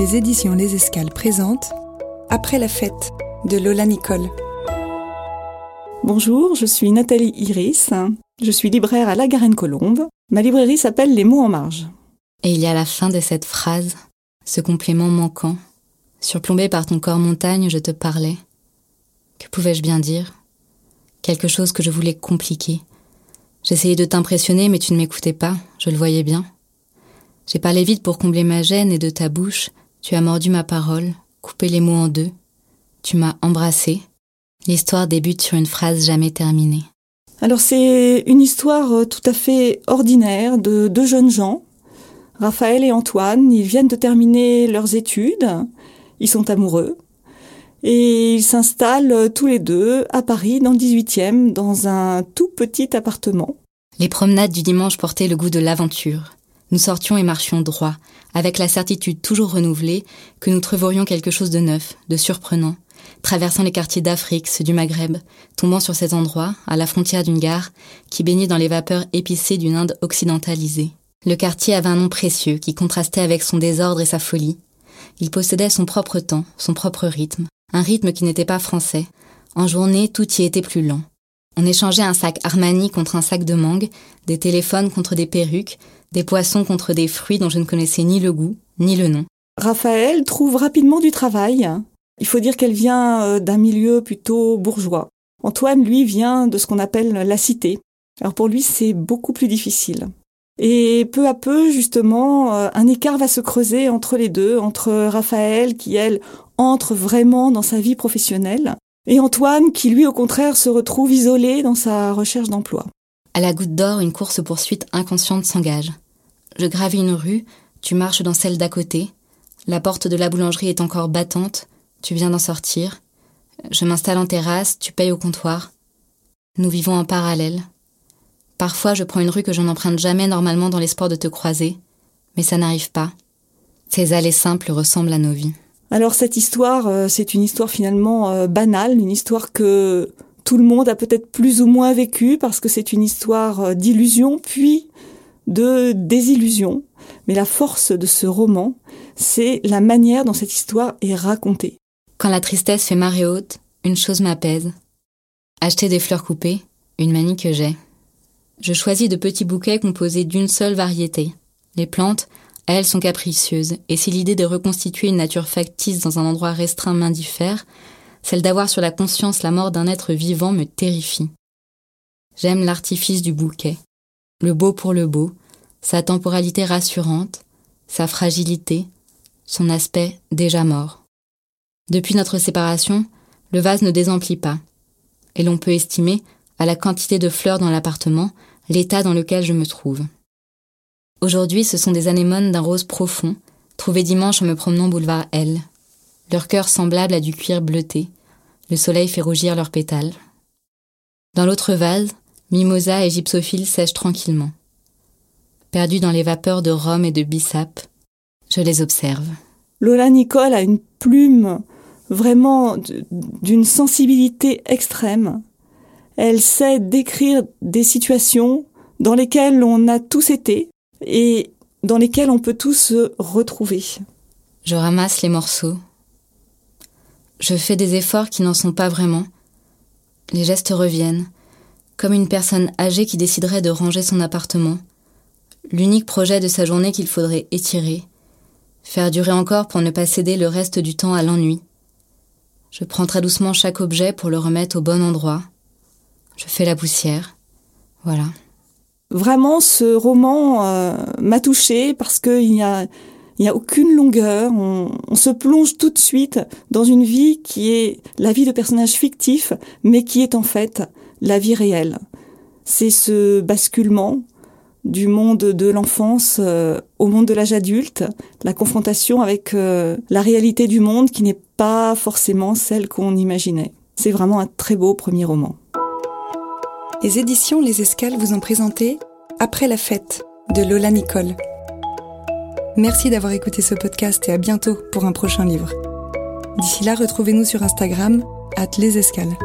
Les éditions Les Escales présentent Après la fête de Lola Nicole. Bonjour, je suis Nathalie Iris. Je suis libraire à La Garenne-Colombe. Ma librairie s'appelle Les mots en marge. Et il y a la fin de cette phrase, ce complément manquant. Surplombé par ton corps montagne, je te parlais. Que pouvais-je bien dire? Quelque chose que je voulais compliquer. J'essayais de t'impressionner, mais tu ne m'écoutais pas, je le voyais bien. J'ai parlé vite pour combler ma gêne et de ta bouche, tu as mordu ma parole, coupé les mots en deux. Tu m'as embrassé. L'histoire débute sur une phrase jamais terminée. Alors c'est une histoire euh, tout à fait ordinaire de deux jeunes gens, Raphaël et Antoine. Ils viennent de terminer leurs études, ils sont amoureux, et ils s'installent euh, tous les deux à Paris dans le 18e, dans un tout petit appartement. Les promenades du dimanche portaient le goût de l'aventure. Nous sortions et marchions droit, avec la certitude toujours renouvelée que nous trouverions quelque chose de neuf, de surprenant, traversant les quartiers d'Afrique, ceux du Maghreb, tombant sur cet endroit, à la frontière d'une gare, qui baignait dans les vapeurs épicées d'une Inde occidentalisée. Le quartier avait un nom précieux qui contrastait avec son désordre et sa folie. Il possédait son propre temps, son propre rythme, un rythme qui n'était pas français. En journée, tout y était plus lent. On échangeait un sac Armani contre un sac de mangue, des téléphones contre des perruques, des poissons contre des fruits dont je ne connaissais ni le goût, ni le nom. Raphaël trouve rapidement du travail. Il faut dire qu'elle vient euh, d'un milieu plutôt bourgeois. Antoine, lui, vient de ce qu'on appelle la cité. Alors pour lui, c'est beaucoup plus difficile. Et peu à peu, justement, euh, un écart va se creuser entre les deux, entre Raphaël, qui, elle, entre vraiment dans sa vie professionnelle, et Antoine, qui, lui, au contraire, se retrouve isolé dans sa recherche d'emploi. À la goutte d'or, une course-poursuite inconsciente s'engage. Je gravis une rue, tu marches dans celle d'à côté. La porte de la boulangerie est encore battante, tu viens d'en sortir. Je m'installe en terrasse, tu payes au comptoir. Nous vivons en parallèle. Parfois, je prends une rue que je n'emprunte jamais normalement dans l'espoir de te croiser, mais ça n'arrive pas. Ces allées simples ressemblent à nos vies. Alors cette histoire, euh, c'est une histoire finalement euh, banale, une histoire que tout le monde a peut-être plus ou moins vécue parce que c'est une histoire euh, d'illusion puis de désillusion. Mais la force de ce roman, c'est la manière dont cette histoire est racontée. Quand la tristesse fait marée haute, une chose m'apaise. Acheter des fleurs coupées, une manie que j'ai. Je choisis de petits bouquets composés d'une seule variété. Les plantes, elles, sont capricieuses, et si l'idée de reconstituer une nature factice dans un endroit restreint m'indiffère, celle d'avoir sur la conscience la mort d'un être vivant me terrifie. J'aime l'artifice du bouquet, le beau pour le beau, sa temporalité rassurante, sa fragilité, son aspect déjà mort. Depuis notre séparation, le vase ne désemplit pas, et l'on peut estimer, à la quantité de fleurs dans l'appartement, l'état dans lequel je me trouve. Aujourd'hui, ce sont des anémones d'un rose profond, trouvées dimanche en me promenant boulevard L. Leur cœur semblable à du cuir bleuté. Le soleil fait rougir leurs pétales. Dans l'autre vase, mimosa et gypsophile sèchent tranquillement. Perdus dans les vapeurs de rhum et de bissap, je les observe. Lola Nicole a une plume vraiment d'une sensibilité extrême. Elle sait décrire des situations dans lesquelles on a tous été et dans lesquelles on peut tous se retrouver. Je ramasse les morceaux. Je fais des efforts qui n'en sont pas vraiment. Les gestes reviennent, comme une personne âgée qui déciderait de ranger son appartement. L'unique projet de sa journée qu'il faudrait étirer, faire durer encore pour ne pas céder le reste du temps à l'ennui. Je prends très doucement chaque objet pour le remettre au bon endroit. Je fais la poussière. Voilà. Vraiment, ce roman euh, m'a touchée parce qu'il n'y a, il n'y a aucune longueur. On, se plonge tout de suite dans une vie qui est la vie de personnages fictifs, mais qui est en fait la vie réelle. C'est ce basculement du monde de l'enfance euh, au monde de l'âge adulte, la confrontation avec euh, la réalité du monde qui n'est pas forcément celle qu'on imaginait. C'est vraiment un très beau premier roman. Les éditions Les Escales vous ont présenté Après la fête de Lola Nicole. Merci d'avoir écouté ce podcast et à bientôt pour un prochain livre. D'ici là, retrouvez-nous sur Instagram, at les escales.